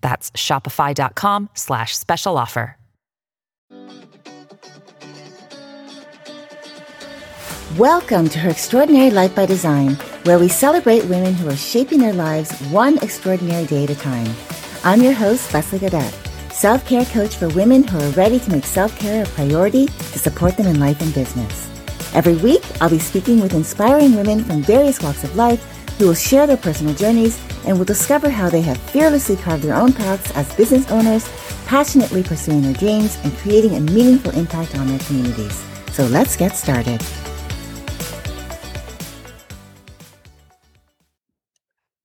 That's shopify.com slash special offer. Welcome to Her Extraordinary Life by Design, where we celebrate women who are shaping their lives one extraordinary day at a time. I'm your host, Leslie Gaudet, self care coach for women who are ready to make self care a priority to support them in life and business. Every week, I'll be speaking with inspiring women from various walks of life who will share their personal journeys and will discover how they have fearlessly carved their own paths as business owners, passionately pursuing their dreams and creating a meaningful impact on their communities. So let's get started.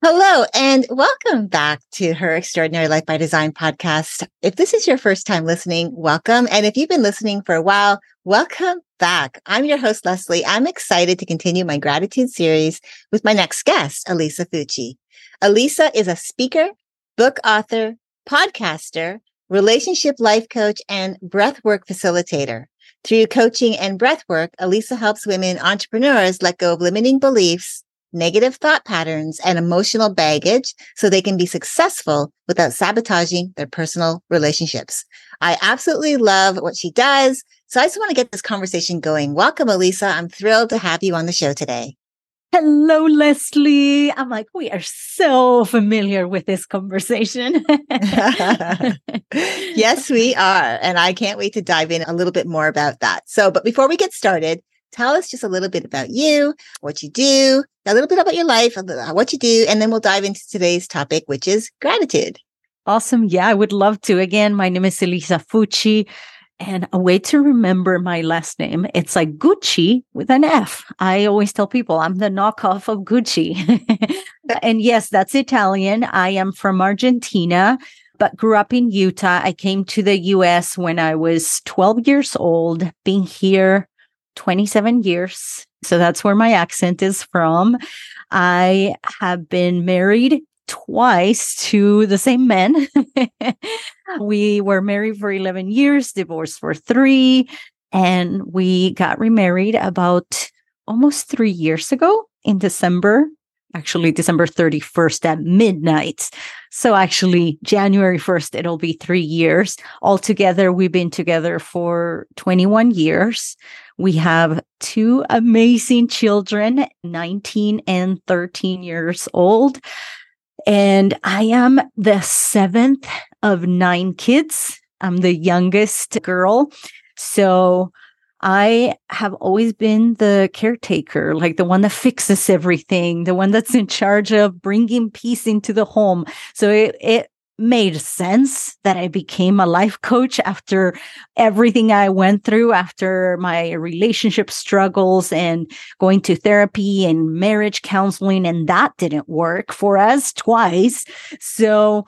Hello, and welcome back to her Extraordinary Life by Design podcast. If this is your first time listening, welcome. And if you've been listening for a while, welcome back. I'm your host, Leslie. I'm excited to continue my gratitude series with my next guest, Elisa Fucci. Elisa is a speaker, book author, podcaster, relationship life coach, and breathwork facilitator. Through coaching and breathwork, Elisa helps women entrepreneurs let go of limiting beliefs negative thought patterns, and emotional baggage so they can be successful without sabotaging their personal relationships. I absolutely love what she does. So I just want to get this conversation going. Welcome, Elisa. I'm thrilled to have you on the show today. Hello, Leslie. I'm like, we are so familiar with this conversation. yes, we are. And I can't wait to dive in a little bit more about that. So, but before we get started, tell us just a little bit about you, what you do, a little bit about your life, uh, what you do, and then we'll dive into today's topic, which is gratitude. Awesome. Yeah, I would love to. Again, my name is Elisa Fucci. And a way to remember my last name, it's like Gucci with an F. I always tell people I'm the knockoff of Gucci. and yes, that's Italian. I am from Argentina, but grew up in Utah. I came to the US when I was 12 years old, been here 27 years. So that's where my accent is from. I have been married twice to the same men. we were married for 11 years, divorced for three, and we got remarried about almost three years ago in December. Actually, December 31st at midnight. So, actually, January 1st, it'll be three years. Altogether, we've been together for 21 years. We have two amazing children, 19 and 13 years old. And I am the seventh of nine kids. I'm the youngest girl. So I have always been the caretaker, like the one that fixes everything, the one that's in charge of bringing peace into the home. So it, it made sense that I became a life coach after everything I went through, after my relationship struggles and going to therapy and marriage counseling. And that didn't work for us twice. So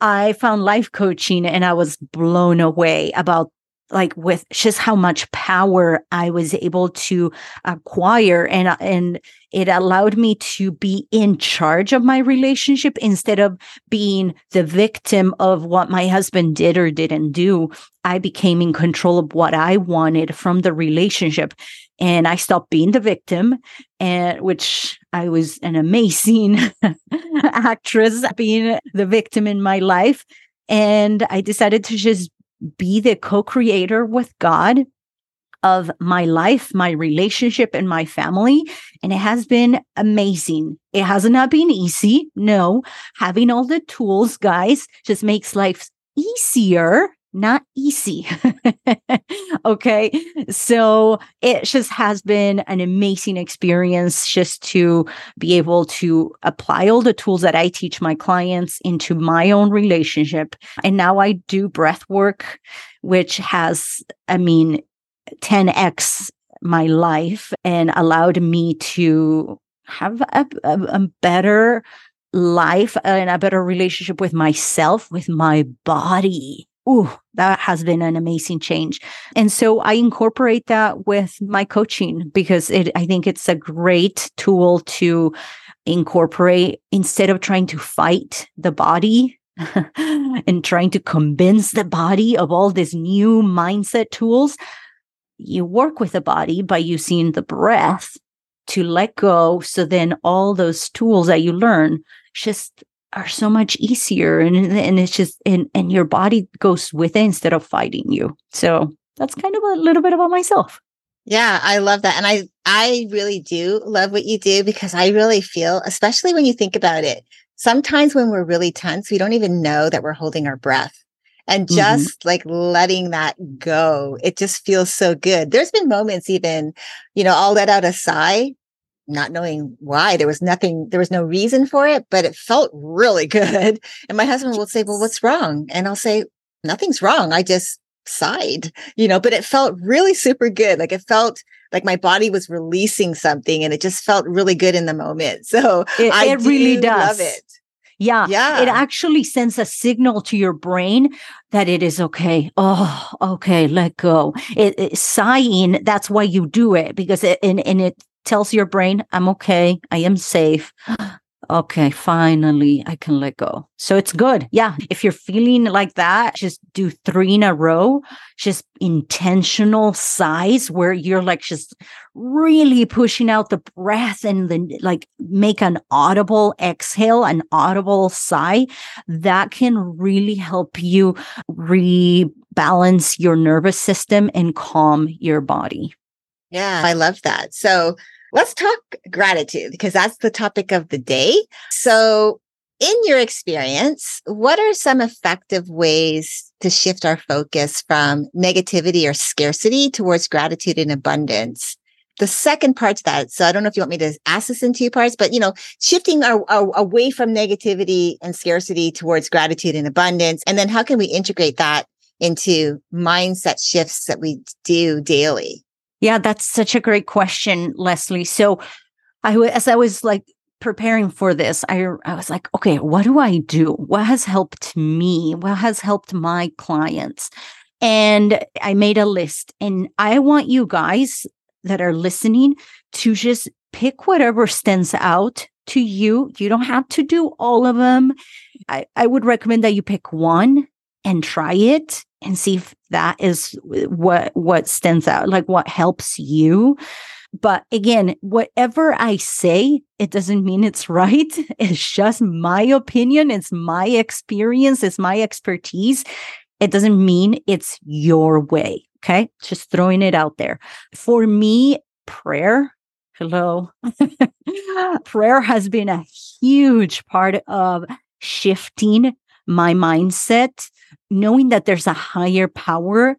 I found life coaching and I was blown away about like with just how much power I was able to acquire and uh, and it allowed me to be in charge of my relationship instead of being the victim of what my husband did or didn't do. I became in control of what I wanted from the relationship and I stopped being the victim and which I was an amazing actress being the victim in my life and I decided to just be the co creator with God of my life, my relationship, and my family. And it has been amazing. It has not been easy. No, having all the tools, guys, just makes life easier not easy. okay. So it just has been an amazing experience just to be able to apply all the tools that I teach my clients into my own relationship. And now I do breath work, which has, I mean, 10x my life and allowed me to have a, a, a better life and a better relationship with myself, with my body ooh, that has been an amazing change. And so I incorporate that with my coaching because it, I think it's a great tool to incorporate instead of trying to fight the body and trying to convince the body of all these new mindset tools. You work with the body by using the breath to let go. So then all those tools that you learn just are so much easier and and it's just and and your body goes with it instead of fighting you so that's kind of a little bit about myself yeah i love that and i i really do love what you do because i really feel especially when you think about it sometimes when we're really tense we don't even know that we're holding our breath and mm-hmm. just mm-hmm. like letting that go it just feels so good there's been moments even you know i'll let out a sigh not knowing why. There was nothing, there was no reason for it, but it felt really good. And my husband will say, Well, what's wrong? And I'll say, Nothing's wrong. I just sighed, you know, but it felt really super good. Like it felt like my body was releasing something and it just felt really good in the moment. So it, I it really does. love it. Yeah. Yeah. It actually sends a signal to your brain that it is okay. Oh, okay. Let go. It, it sighing. That's why you do it because it, and, and it tells your brain, I'm okay, I am safe. okay, finally I can let go. So it's good. Yeah. If you're feeling like that, just do three in a row, just intentional sighs where you're like just really pushing out the breath and then like make an audible exhale, an audible sigh. That can really help you rebalance your nervous system and calm your body. Yeah, I love that. So Let's talk gratitude because that's the topic of the day. So, in your experience, what are some effective ways to shift our focus from negativity or scarcity towards gratitude and abundance? The second part to that, so I don't know if you want me to ask this in two parts, but you know, shifting our, our, away from negativity and scarcity towards gratitude and abundance, and then how can we integrate that into mindset shifts that we do daily? Yeah, that's such a great question, Leslie. So, I as I was like preparing for this, I I was like, okay, what do I do? What has helped me? What has helped my clients? And I made a list, and I want you guys that are listening to just pick whatever stands out to you. You don't have to do all of them. I, I would recommend that you pick one and try it and see if that is what what stands out like what helps you. But again whatever i say it doesn't mean it's right. It's just my opinion. It's my experience. It's my expertise. It doesn't mean it's your way okay? Just throwing it out there. For me prayer hello? Prayer has been a huge part of shifting my mindset knowing that there's a higher power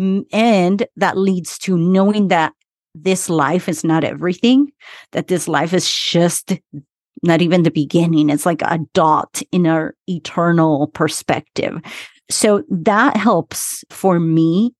mm, and that leads to knowing that this life is not everything, that this life is just not even the beginning. It's like a dot in our eternal perspective. So that helps for me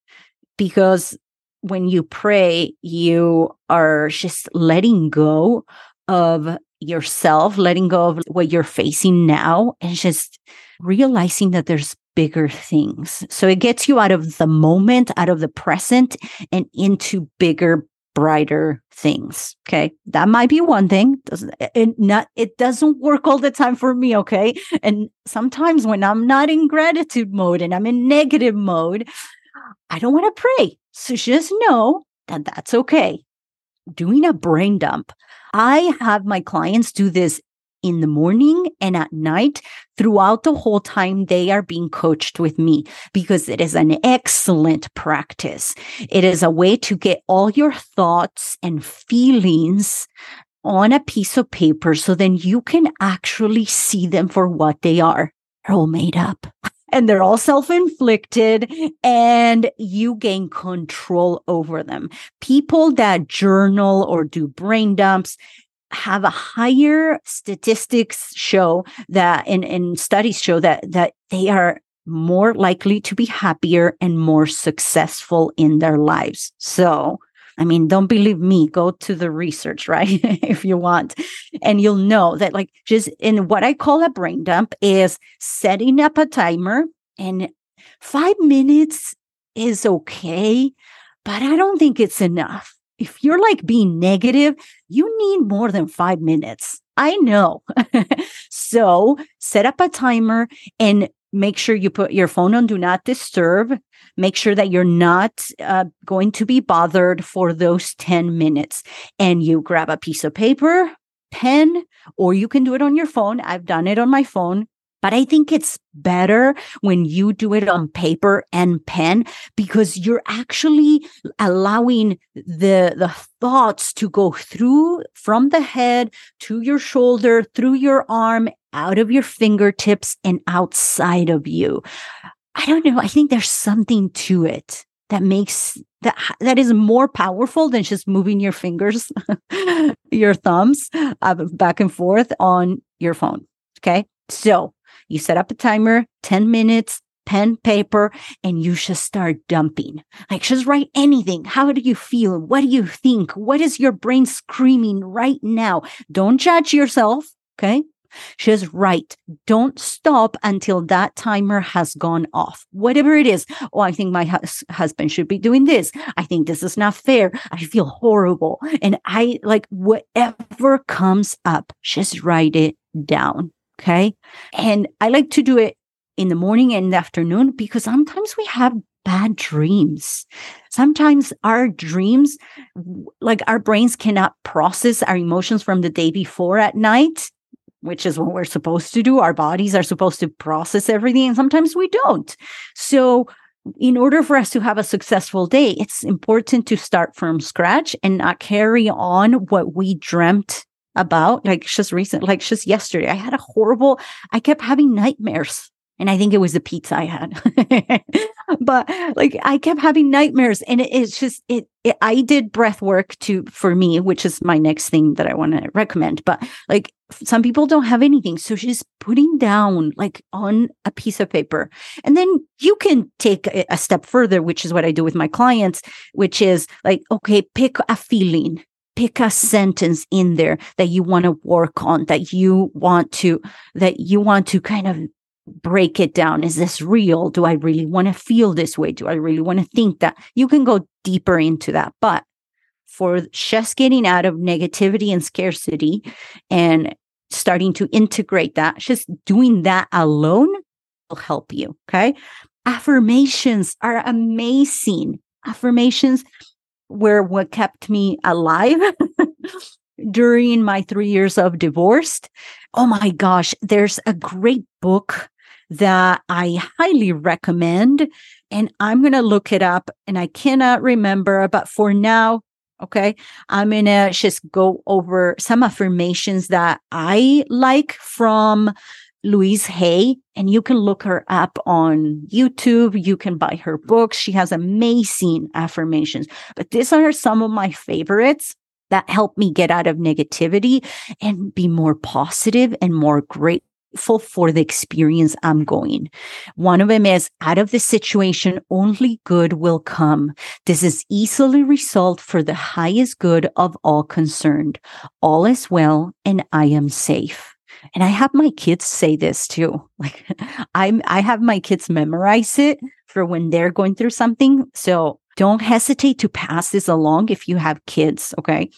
because when you pray, you are just letting go of yourself, letting go of what you're facing now, and just realizing that there's bigger things. So it gets you out of the moment, out of the present, and into bigger, brighter things. Okay. That might be one thing. Doesn't it not it doesn't work all the time for me. Okay. And sometimes when I'm not in gratitude mode and I'm in negative mode, I don't want to pray. So just know that that's okay. Doing a brain dump. I have my clients do this in the morning and at night throughout the whole time they are being coached with me because it is an excellent practice. It is a way to get all your thoughts and feelings on a piece of paper so then you can actually see them for what they are. They're all made up. And they're all self inflicted, and you gain control over them. People that journal or do brain dumps, have a higher statistics show that and, and studies show that that they are more likely to be happier and more successful in their lives. So, I mean, don't believe me, go to the research, right? if you want. And you'll know that, like, just in what I call a brain dump is setting up a timer and five minutes is okay, but I don't think it's enough. If you're like being negative, you need more than five minutes. I know. so set up a timer and make sure you put your phone on do not disturb. Make sure that you're not uh, going to be bothered for those 10 minutes. And you grab a piece of paper, pen, or you can do it on your phone. I've done it on my phone. But I think it's better when you do it on paper and pen because you're actually allowing the, the thoughts to go through from the head to your shoulder, through your arm, out of your fingertips and outside of you. I don't know. I think there's something to it that makes that that is more powerful than just moving your fingers, your thumbs uh, back and forth on your phone. Okay. So you set up a timer, 10 minutes, pen, paper, and you just start dumping. Like just write anything. How do you feel? What do you think? What is your brain screaming right now? Don't judge yourself. Okay. Just write. Don't stop until that timer has gone off. Whatever it is. Oh, I think my hus- husband should be doing this. I think this is not fair. I feel horrible. And I like whatever comes up, just write it down. Okay. And I like to do it in the morning and the afternoon because sometimes we have bad dreams. Sometimes our dreams, like our brains cannot process our emotions from the day before at night, which is what we're supposed to do. Our bodies are supposed to process everything, and sometimes we don't. So, in order for us to have a successful day, it's important to start from scratch and not carry on what we dreamt about like just recent like just yesterday i had a horrible i kept having nightmares and i think it was the pizza i had. But like i kept having nightmares and it, it's just it, it, i did breath work to for me which is my next thing that i want to recommend but like some people don't have anything so she's putting down like on a piece of paper and then you can take a, a step further which is what i do with my clients which is like okay pick a feeling pick a sentence in there that you want to work on that you want to that you want to kind of break it down. Is this real? Do i really want to feel this way? Do i really want to think that? You can go deeper into that but for just getting out of negativity and scarcity and starting to integrate that just doing that alone will help you okay? Affirmations are amazing. Affirmations were what kept me alive during my three years of divorced. Oh my gosh, there's a great book that I highly recommend. And I'm going to look it up and I cannot remember, but for now, okay, I'm going to just go over some affirmations that I like from Louise Hay, and you can look her up on YouTube. You can buy her books. She has amazing affirmations. But these are some of my favorites that help me get out of negativity and be more positive and more grateful for the experience I'm going. One of them is out of the situation, only good will come. This is easily resolved for the highest good of all concerned. All is well and I am safe. And I have my kids say this too. Like I'm I have my kids memorize it for when they're going through something. So don't hesitate to pass this along if you have kids, okay?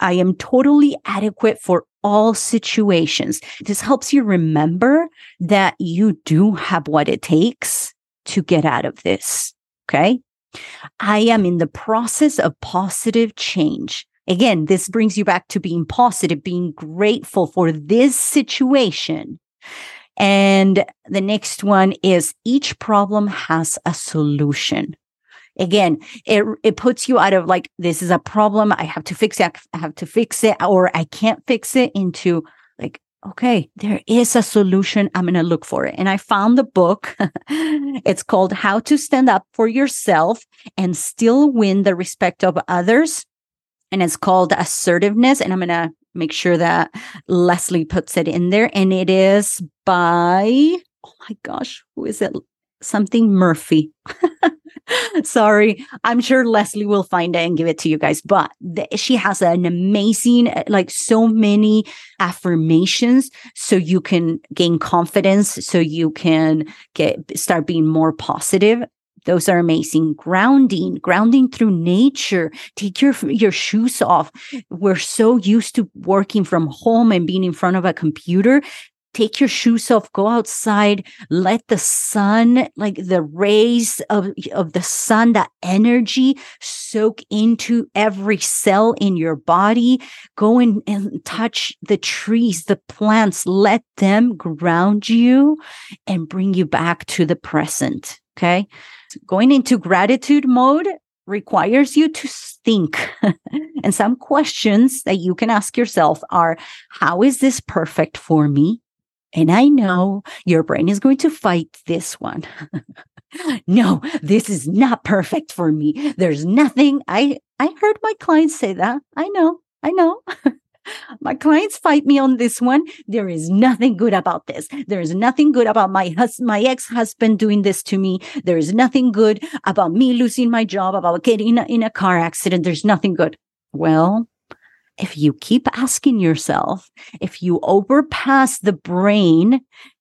I am totally adequate for all situations. This helps you remember that you do have what it takes to get out of this. Okay. I am in the process of positive change. Again, this brings you back to being positive, being grateful for this situation. And the next one is each problem has a solution. Again, it, it puts you out of like, this is a problem. I have to fix it. I have to fix it, or I can't fix it into like, okay, there is a solution. I'm going to look for it. And I found the book. it's called How to Stand Up for Yourself and Still Win the Respect of Others and it's called assertiveness. And I'm going to make sure that Leslie puts it in there. And it is by, oh my gosh, who is it? Something Murphy. Sorry. I'm sure Leslie will find it and give it to you guys. But she has an amazing, uh, like so many affirmations so you can gain confidence, so you can get start being more positive. Those are amazing. Grounding, grounding through nature. Take your your shoes off. We're so used to working from home and being in front of a computer take your shoes off go outside let the sun like the rays of, of the sun that energy soak into every cell in your body go in and touch the trees the plants let them ground you and bring you back to the present okay going into gratitude mode requires you to think. and some questions that you can ask yourself are How is this perfect for me? And I know your brain is going to fight this one. no, this is not perfect for me. There's nothing. I I heard my clients say that. I know. I know. my clients fight me on this one. There is nothing good about this. There is nothing good about my hus- my ex-husband doing this to me. There is nothing good about me losing my job, about getting in a car accident. There's nothing good. Well, if you keep asking yourself, if you overpass the brain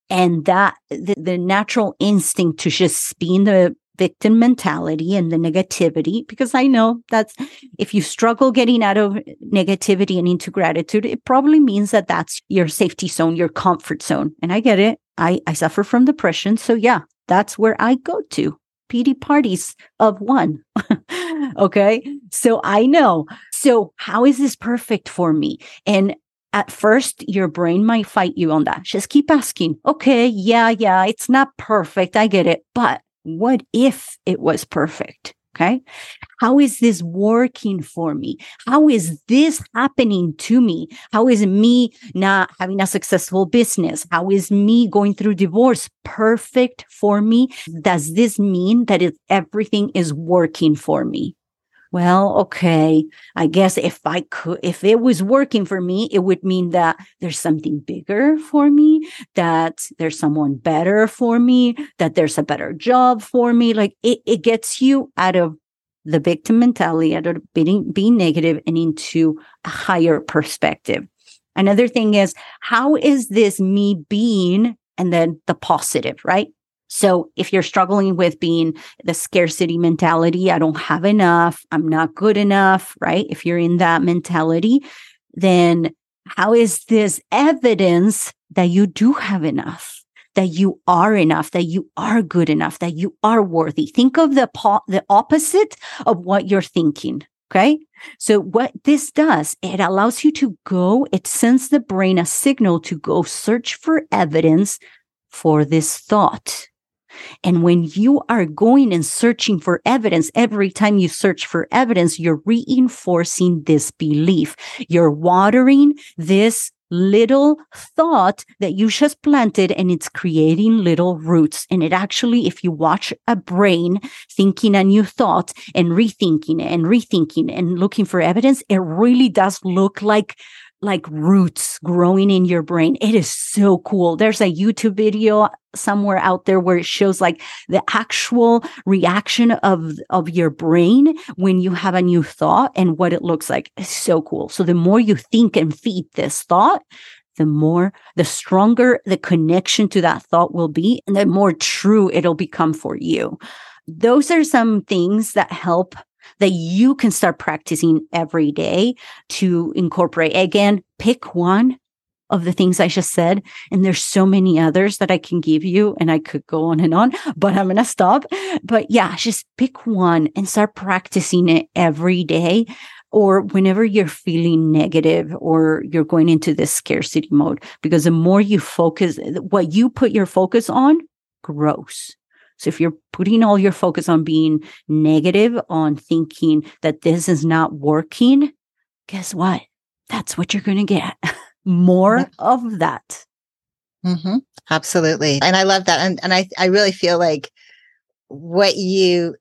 and that the, the natural instinct to just be in the victim mentality and the negativity, because I know that's if you struggle getting out of negativity and into gratitude, it probably means that that's your safety zone, your comfort zone. And I get it. I, I suffer from depression. So yeah, that's where I go to pity parties of one. okay. So I know. So how is this perfect for me? And at first, your brain might fight you on that. Just keep asking, okay, yeah, yeah, it's not perfect. I get it. But what if it was perfect? Okay. How is this working for me? How is this happening to me? How is me not having a successful business? How is me going through divorce perfect for me? Does this mean that it, everything is working for me? Well, okay. I guess if I could, if it was working for me, it would mean that there's something bigger for me, that there's someone better for me, that there's a better job for me. Like it, it gets you out of the victim mentality, out of being, being negative and into a higher perspective. Another thing is, how is this me being? And then the positive, right? So if you're struggling with being the scarcity mentality, I don't have enough, I'm not good enough, right? If you're in that mentality, then how is this evidence that you do have enough? That you are enough, that you are good enough, that you are worthy. Think of the po- the opposite of what you're thinking. Okay. So what this does, it allows you to go, it sends the brain a signal to go search for evidence for this thought. And when you are going and searching for evidence, every time you search for evidence, you're reinforcing this belief. You're watering this little thought that you just planted and it's creating little roots. And it actually, if you watch a brain thinking a new thought and rethinking and rethinking and looking for evidence, it really does look like like roots growing in your brain. It is so cool. There's a YouTube video somewhere out there where it shows like the actual reaction of of your brain when you have a new thought and what it looks like. It's so cool. So the more you think and feed this thought, the more the stronger the connection to that thought will be and the more true it'll become for you. Those are some things that help that you can start practicing every day to incorporate. Again, pick one of the things I just said. And there's so many others that I can give you, and I could go on and on, but I'm going to stop. But yeah, just pick one and start practicing it every day. Or whenever you're feeling negative or you're going into this scarcity mode, because the more you focus, what you put your focus on grows. So if you're putting all your focus on being negative, on thinking that this is not working, guess what? That's what you're going to get. More yeah. of that. Mm-hmm. Absolutely. And I love that. And, and I, I really feel like what you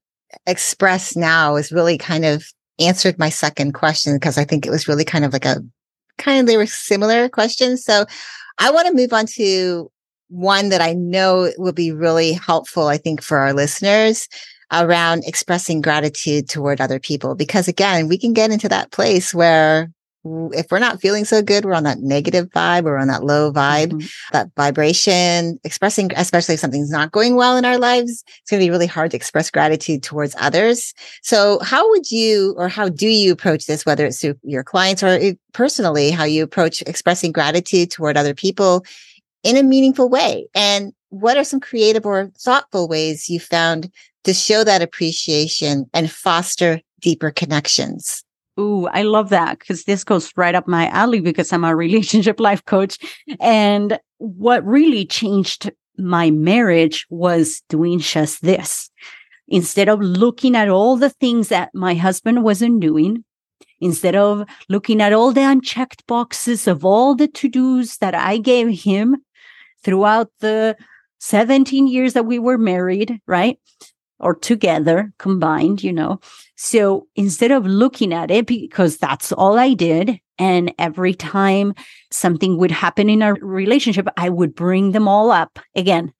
express now is really kind of answered my second question because I think it was really kind of like a kind of they were similar questions. So I want to move on to one that I know will be really helpful, I think, for our listeners. around expressing gratitude toward other people. Because again, we can get into that place where if we're not feeling so good, we're on that negative vibe, we're on that low vibe, mm-hmm. that vibration, expressing, especially if something's not going well in our lives, it's going to be really hard to express gratitude towards others. So how would you, or how do you approach this, whether it's through your clients or personally, how you approach expressing gratitude toward other people in a meaningful way? And what are some creative or thoughtful ways you found to show that appreciation and foster deeper connections? Ooh, I love that because this goes right up my alley because I'm a relationship life coach. And what really changed my marriage was doing just this. Instead of looking at all the things that my husband wasn't doing, instead of looking at all the unchecked boxes of all the to dos that I gave him throughout the 17 years that we were married, right? Or together combined, you know. So instead of looking at it, because that's all I did, and every time something would happen in our relationship, I would bring them all up again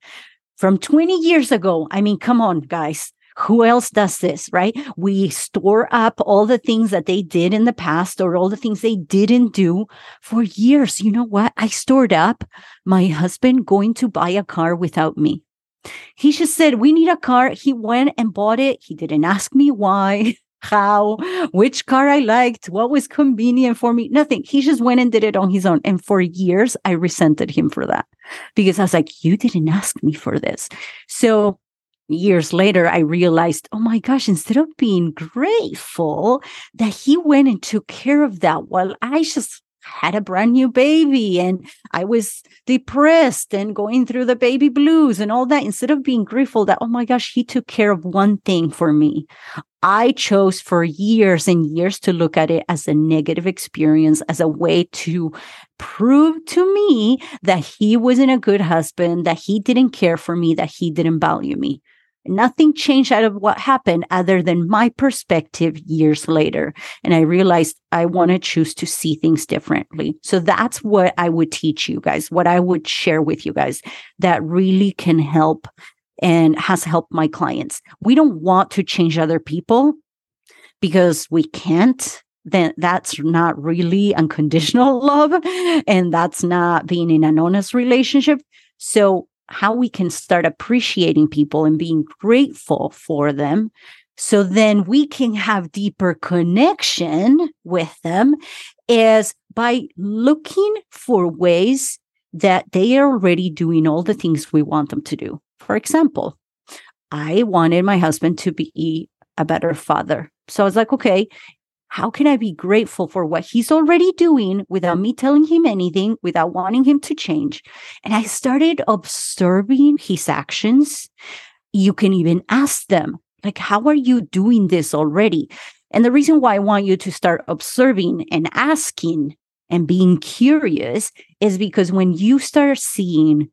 from 20 years ago. I mean, come on, guys. Who else does this, right? We store up all the things that they did in the past or all the things they didn't do for years. You know what? I stored up my husband going to buy a car without me. He just said, We need a car. He went and bought it. He didn't ask me why, how, which car I liked, what was convenient for me, nothing. He just went and did it on his own. And for years, I resented him for that because I was like, You didn't ask me for this. So years later, I realized, oh my gosh, instead of being grateful that he went and took care of that while I just had a brand new baby and I was depressed and going through the baby blues and all that. Instead of being grateful that, oh my gosh, he took care of one thing for me, I chose for years and years to look at it as a negative experience, as a way to prove to me that he wasn't a good husband, that he didn't care for me, that he didn't value me. Nothing changed out of what happened other than my perspective years later. And I realized I want to choose to see things differently. So that's what I would teach you guys, what I would share with you guys that really can help and has helped my clients. We don't want to change other people because we can't then that's not really unconditional love and that's not being in an honest relationship. So how we can start appreciating people and being grateful for them so then we can have deeper connection with them is by looking for ways that they are already doing all the things we want them to do. For example, I wanted my husband to be a better father. So I was like, okay, how can I be grateful for what he's already doing without me telling him anything, without wanting him to change? And I started observing his actions. You can even ask them, like, how are you doing this already? And the reason why I want you to start observing and asking and being curious is because when you start seeing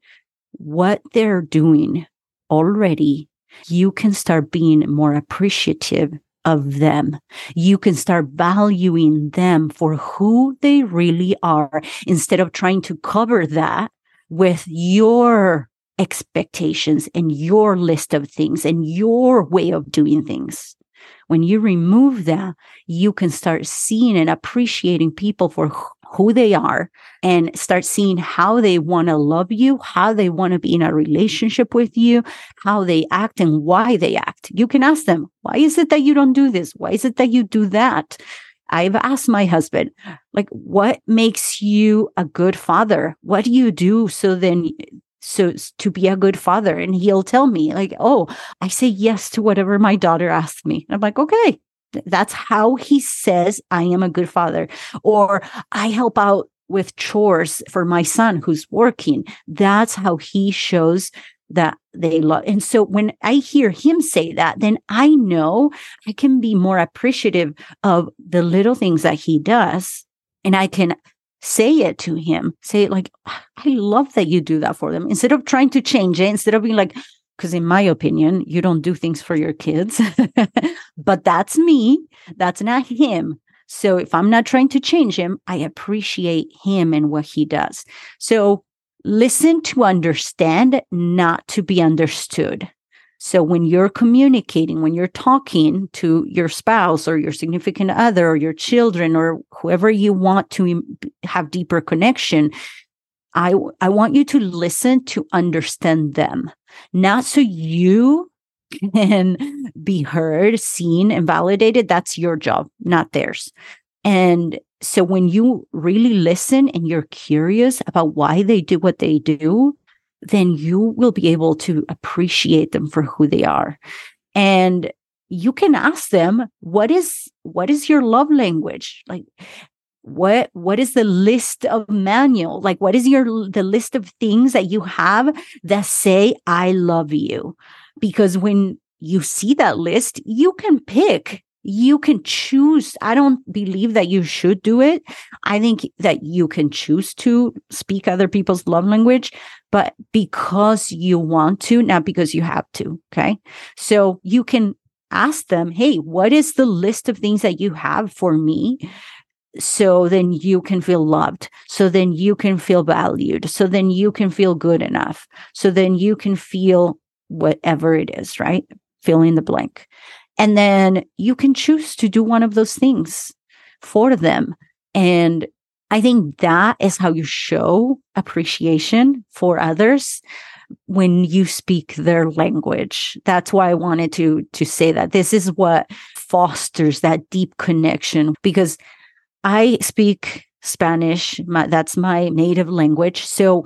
what they're doing already, you can start being more appreciative of them. You can start valuing them for who they really are instead of trying to cover that with your expectations and your list of things and your way of doing things. When you remove that, you can start seeing and appreciating people for who they are and start seeing how they want to love you, how they want to be in a relationship with you, how they act and why they act. You can ask them, why is it that you don't do this? Why is it that you do that? I've asked my husband, like, what makes you a good father? What do you do so then so to be a good father? And he'll tell me, like, oh, I say yes to whatever my daughter asks me. And I'm like, okay, that's how he says I am a good father. Or I help out with chores for my son who's working. That's how he shows that they love. And so when I hear him say that, then I know I can be more appreciative of the little things that he does. And I can say it to him, say it like, I love that you do that for them. Instead of trying to change it, instead of being like, because in my opinion you don't do things for your kids. But that's me. That's not him. So if i'm not trying to change him i appreciate him and what he does. So listen to understand not to be understood. So when you're communicating, when you're talking to your spouse or your significant other or your children or whoever you want to have deeper connection, I I want you to listen to understand them, not so you can be heard, seen, and validated. That's your job, not theirs. And so when you really listen and you're curious about why they do what they do, then you will be able to appreciate them for who they are. And you can ask them, what is what is your love language? Like what what is the list of manual? Like what is your the list of things that you have that say I love you? Because when you see that list, you can pick you can choose. I don't believe that you should do it. I think that you can choose to speak other people's love language, but because you want to, not because you have to. Okay. So you can ask them, Hey, what is the list of things that you have for me? So then you can feel loved. So then you can feel valued. So then you can feel good enough. So then you can feel whatever it is, right? Fill in the blank. And then you can choose to do one of those things for them. And I think that is how you show appreciation for others when you speak their language. That's why I wanted to to say that. This is what fosters that deep connection because I speak Spanish. My, that's my native language. So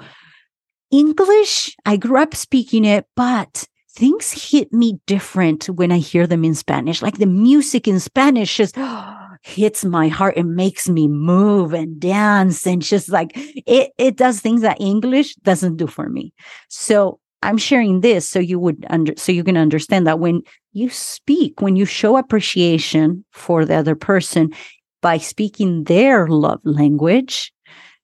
English, I grew up speaking it, but things hit me different when I hear them in Spanish. Like the music in Spanish just hits my heart and makes me move and dance and just like it it does things that English doesn't do for me. So I'm sharing this so you would under so you can understand that when you speak, when you show appreciation for the other person by speaking their love language,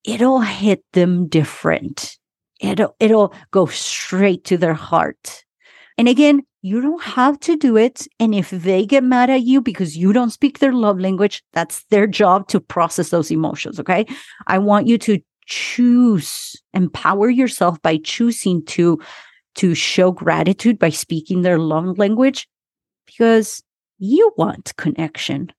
it'll hit them different. It'll it'll go straight to their heart and again, you don't have to do it. And if they get mad at you because you don't speak their love language, that's their job to process those emotions. Okay. I want you to choose, empower yourself by choosing to, to show gratitude by speaking their love language because you want connection,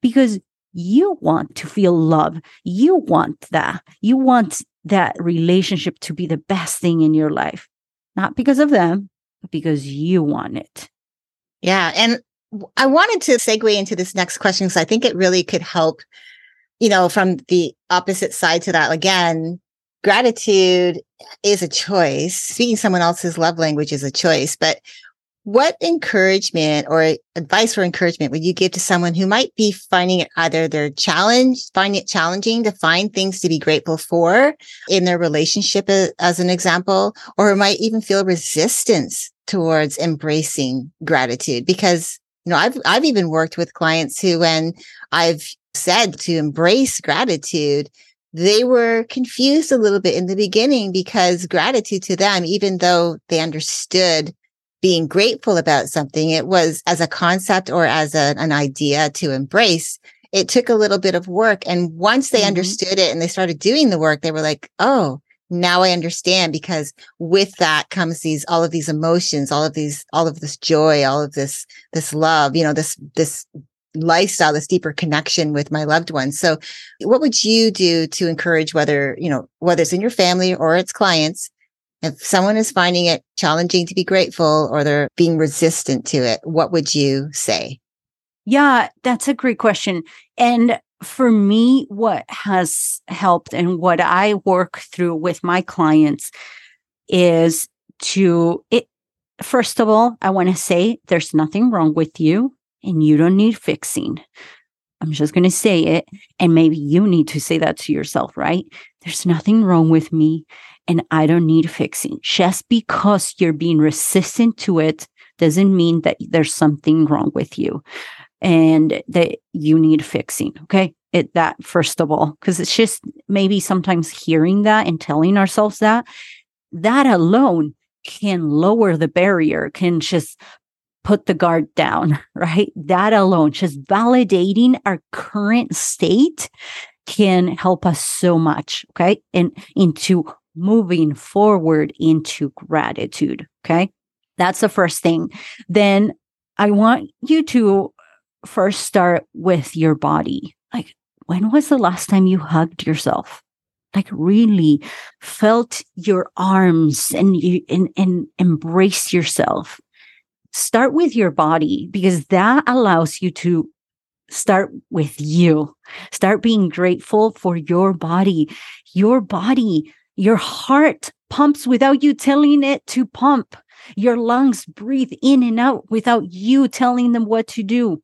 because you want to feel love. You want that. You want that relationship to be the best thing in your life, not because of them, but because you want it. Yeah. And I wanted to segue into this next question because I think it really could help, you know, from the opposite side to that. Again, gratitude is a choice. Speaking someone else's love language is a choice. But what encouragement or advice or encouragement would you give to someone who might be finding it either their challenge, finding it challenging to find things to be grateful for in their relationship, as an example, or might even feel resistance towards embracing gratitude? Because, you know, I've, I've even worked with clients who, when I've said to embrace gratitude, they were confused a little bit in the beginning because gratitude to them, even though they understood being grateful about something, it was as a concept or as a, an idea to embrace. It took a little bit of work. And once they mm-hmm. understood it and they started doing the work, they were like, oh, now I understand because with that comes these, all of these emotions, all of these, all of this joy, all of this, this love, you know, this, this lifestyle, this deeper connection with my loved ones. So what would you do to encourage whether, you know, whether it's in your family or its clients if someone is finding it challenging to be grateful or they're being resistant to it, what would you say? Yeah, that's a great question. And for me, what has helped and what I work through with my clients is to it. First of all, I want to say there's nothing wrong with you and you don't need fixing. I'm just going to say it. And maybe you need to say that to yourself, right? There's nothing wrong with me and I don't need fixing. Just because you're being resistant to it doesn't mean that there's something wrong with you and that you need fixing. Okay. It that first of all, because it's just maybe sometimes hearing that and telling ourselves that, that alone can lower the barrier, can just put the guard down, right? That alone, just validating our current state can help us so much. Okay. And into moving forward into gratitude. Okay. That's the first thing. Then I want you to first start with your body. Like, when was the last time you hugged yourself? Like, really felt your arms and you and, and embrace yourself. Start with your body because that allows you to start with you. Start being grateful for your body. Your body, your heart pumps without you telling it to pump. Your lungs breathe in and out without you telling them what to do.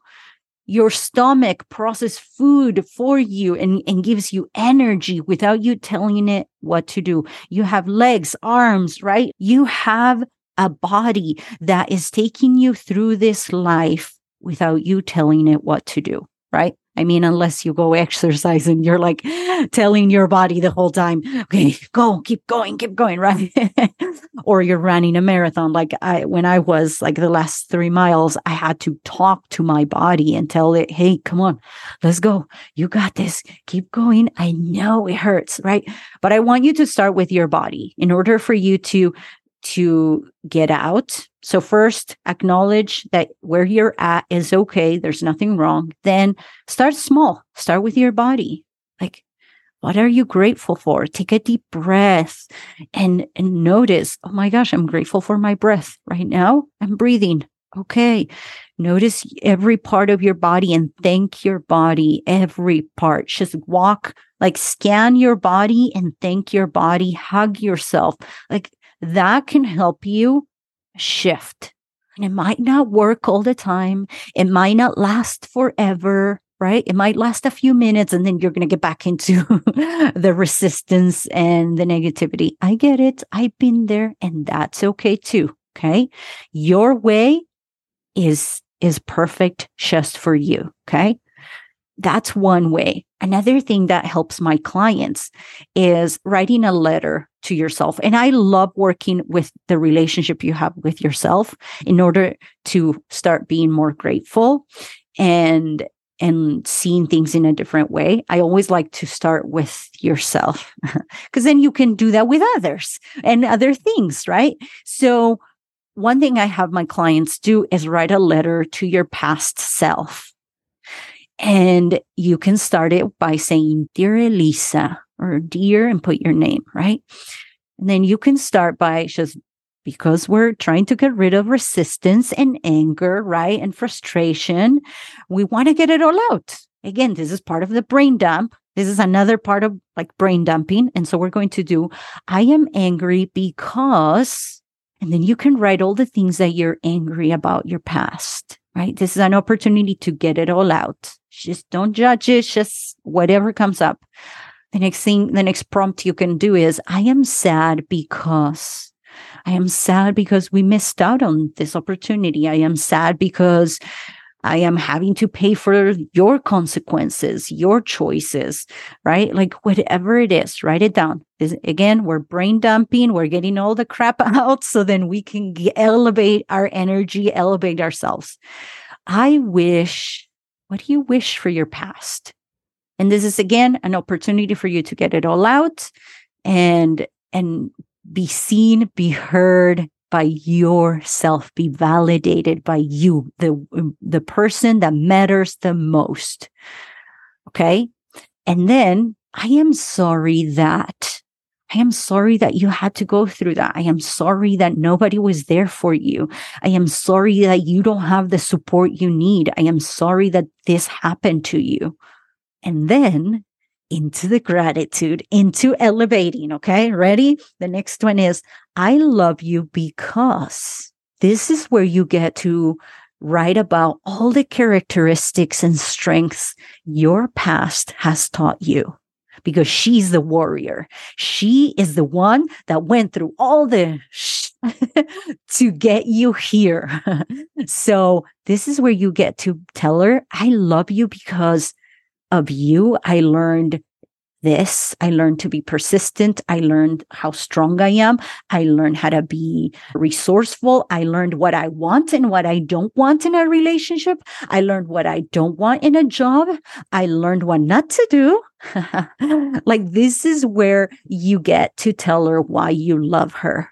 Your stomach processes food for you and, and gives you energy without you telling it what to do. You have legs, arms, right? You have a body that is taking you through this life without you telling it what to do, right? I mean, unless you go exercise and you're like telling your body the whole time, okay, go, keep going, keep going, right? or you're running a marathon. Like I, when I was like the last three miles, I had to talk to my body and tell it, hey, come on, let's go. You got this. Keep going. I know it hurts, right? But I want you to start with your body in order for you to to get out. So first acknowledge that where you're at is okay. There's nothing wrong. Then start small. Start with your body. Like, what are you grateful for? Take a deep breath and, and notice, oh my gosh, I'm grateful for my breath right now. I'm breathing. Okay. Notice every part of your body and thank your body, every part. Just walk, like scan your body and thank your body, hug yourself. Like that can help you shift. And it might not work all the time. It might not last forever, right? It might last a few minutes and then you're going to get back into the resistance and the negativity. I get it. I've been there and that's okay too. Okay. Your way is, is perfect just for you. Okay. That's one way. Another thing that helps my clients is writing a letter to yourself. And I love working with the relationship you have with yourself in order to start being more grateful and and seeing things in a different way. I always like to start with yourself because then you can do that with others and other things, right? So one thing I have my clients do is write a letter to your past self. And you can start it by saying, Dear Elisa, or dear, and put your name, right? And then you can start by just because we're trying to get rid of resistance and anger, right? And frustration. We want to get it all out. Again, this is part of the brain dump. This is another part of like brain dumping. And so we're going to do, I am angry because, and then you can write all the things that you're angry about your past, right? This is an opportunity to get it all out. Just don't judge it, just whatever comes up. The next thing, the next prompt you can do is I am sad because I am sad because we missed out on this opportunity. I am sad because I am having to pay for your consequences, your choices, right? Like whatever it is, write it down. This, again, we're brain dumping, we're getting all the crap out so then we can elevate our energy, elevate ourselves. I wish what do you wish for your past? And this is again an opportunity for you to get it all out and and be seen, be heard by yourself, be validated by you, the um, the person that matters the most. Okay? And then I am sorry that I am sorry that you had to go through that. I am sorry that nobody was there for you. I am sorry that you don't have the support you need. I am sorry that this happened to you. And then into the gratitude, into elevating. Okay. Ready? The next one is I love you because this is where you get to write about all the characteristics and strengths your past has taught you because she's the warrior. She is the one that went through all the sh- to get you here. so this is where you get to tell her, I love you because of you. I learned this. I learned to be persistent. I learned how strong I am. I learned how to be resourceful. I learned what I want and what I don't want in a relationship. I learned what I don't want in a job. I learned what not to do. like this is where you get to tell her why you love her.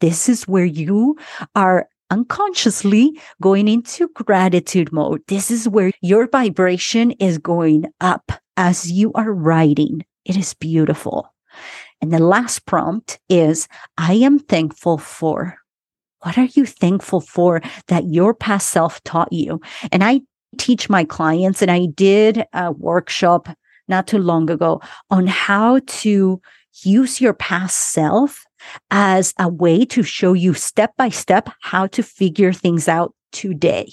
This is where you are unconsciously going into gratitude mode. This is where your vibration is going up as you are writing. It is beautiful. And the last prompt is I am thankful for. What are you thankful for that your past self taught you? And I teach my clients, and I did a workshop not too long ago on how to use your past self as a way to show you step by step how to figure things out today.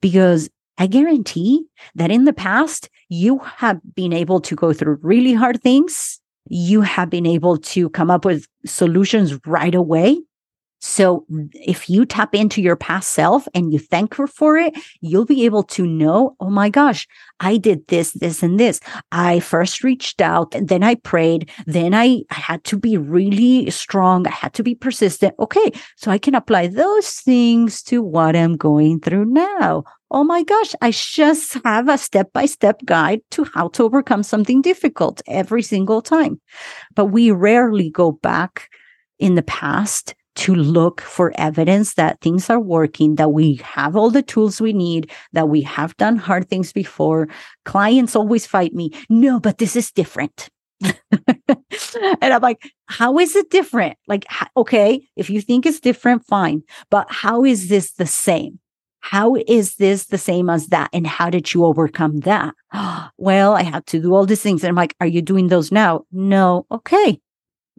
Because I guarantee that in the past, you have been able to go through really hard things. You have been able to come up with solutions right away. So if you tap into your past self and you thank her for it, you'll be able to know, oh my gosh, I did this, this, and this. I first reached out and then I prayed. Then I, I had to be really strong. I had to be persistent. Okay. So I can apply those things to what I'm going through now. Oh my gosh, I just have a step by step guide to how to overcome something difficult every single time. But we rarely go back in the past to look for evidence that things are working, that we have all the tools we need, that we have done hard things before. Clients always fight me. No, but this is different. and I'm like, how is it different? Like, okay, if you think it's different, fine. But how is this the same? How is this the same as that? And how did you overcome that? well, I had to do all these things. And I'm like, are you doing those now? No. Okay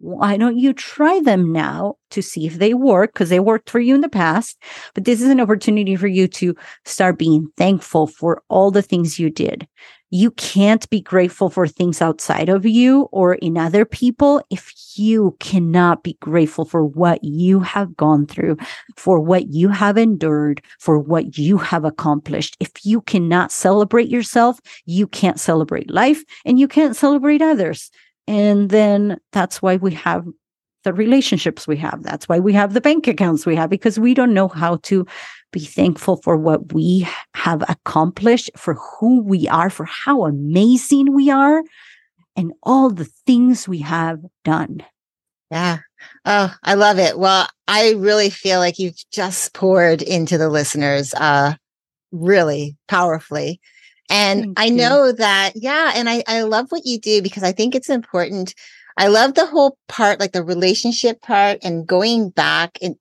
why don't you try them now to see if they work? Because they worked for you in the past but this is an opportunity for you to start being thankful for all the things you did. You can't be grateful for things outside of you or in other people if you cannot be grateful for what you have gone through for what you have endured for what you have accomplished. If you cannot celebrate yourself you can't celebrate life and you can't celebrate others and then that's why we have the relationships we have. That's why we have the bank accounts we have, because we don't know how to be thankful for what we have accomplished, for who we are, for how amazing we are, and all the things we have done. Yeah. Oh, I love it. Well, I really feel like you've just poured into the listeners uh really powerfully. And Thank I you. know that, yeah. And I, I love what you do because I think it's important. I love the whole part, like the relationship part and going back and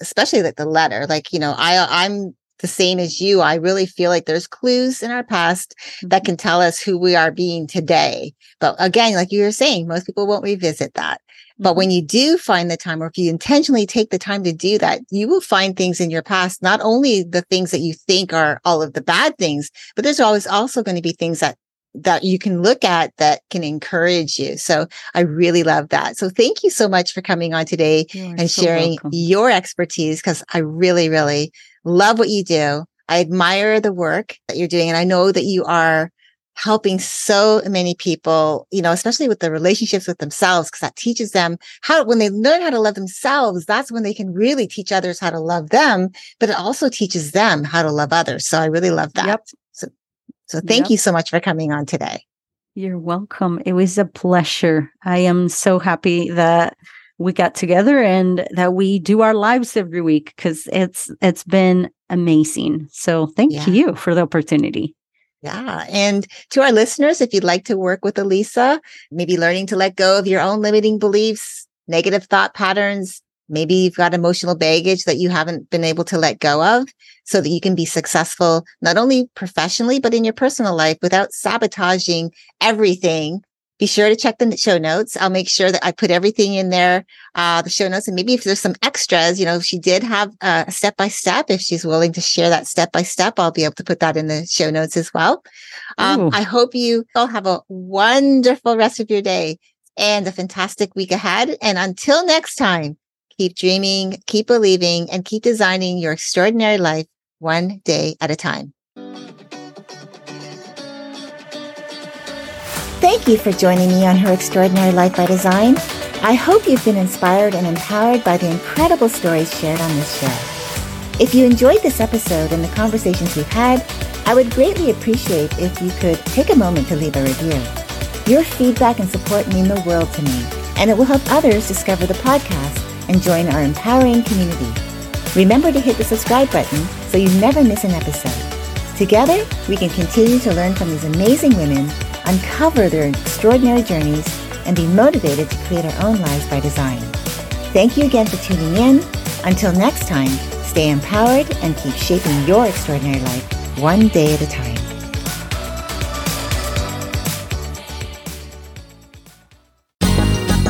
especially like the letter. Like, you know, I, I'm the same as you. I really feel like there's clues in our past that mm-hmm. can tell us who we are being today. But again, like you were saying, most people won't revisit that. But when mm-hmm. you do find the time, or if you intentionally take the time to do that, you will find things in your past, not only the things that you think are all of the bad things, but there's always also going to be things that that you can look at that can encourage you. So I really love that. So thank you so much for coming on today and so sharing welcome. your expertise because I really, really love what you do. I admire the work that you're doing. And I know that you are helping so many people, you know, especially with the relationships with themselves, because that teaches them how, when they learn how to love themselves, that's when they can really teach others how to love them. But it also teaches them how to love others. So I really love that. Yep. So, so thank yep. you so much for coming on today. You're welcome. It was a pleasure. I am so happy that we got together and that we do our lives every week because it's it's been amazing. So thank yeah. you for the opportunity. Yeah. And to our listeners, if you'd like to work with Elisa, maybe learning to let go of your own limiting beliefs, negative thought patterns, maybe you've got emotional baggage that you haven't been able to let go of so that you can be successful, not only professionally, but in your personal life without sabotaging everything be sure to check the show notes. I'll make sure that I put everything in there, uh, the show notes. And maybe if there's some extras, you know, if she did have a step by step, if she's willing to share that step by step, I'll be able to put that in the show notes as well. Um, I hope you all have a wonderful rest of your day and a fantastic week ahead. And until next time, keep dreaming, keep believing, and keep designing your extraordinary life one day at a time. Thank you for joining me on Her Extraordinary Life by Design. I hope you've been inspired and empowered by the incredible stories shared on this show. If you enjoyed this episode and the conversations we've had, I would greatly appreciate if you could take a moment to leave a review. Your feedback and support mean the world to me, and it will help others discover the podcast and join our empowering community. Remember to hit the subscribe button so you never miss an episode. Together, we can continue to learn from these amazing women, uncover their extraordinary journeys, and be motivated to create our own lives by design. Thank you again for tuning in. Until next time, stay empowered and keep shaping your extraordinary life one day at a time.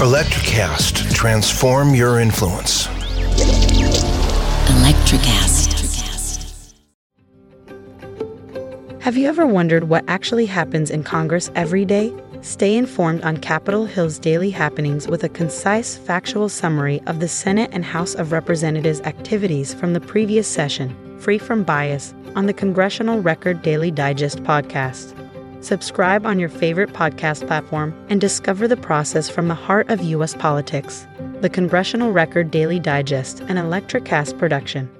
Electrocast, transform your influence. Electrocast. Have you ever wondered what actually happens in Congress every day? Stay informed on Capitol Hill's daily happenings with a concise, factual summary of the Senate and House of Representatives activities from the previous session, free from bias, on the Congressional Record Daily Digest podcast. Subscribe on your favorite podcast platform and discover the process from the heart of U.S. politics. The Congressional Record Daily Digest, an Electrocast production.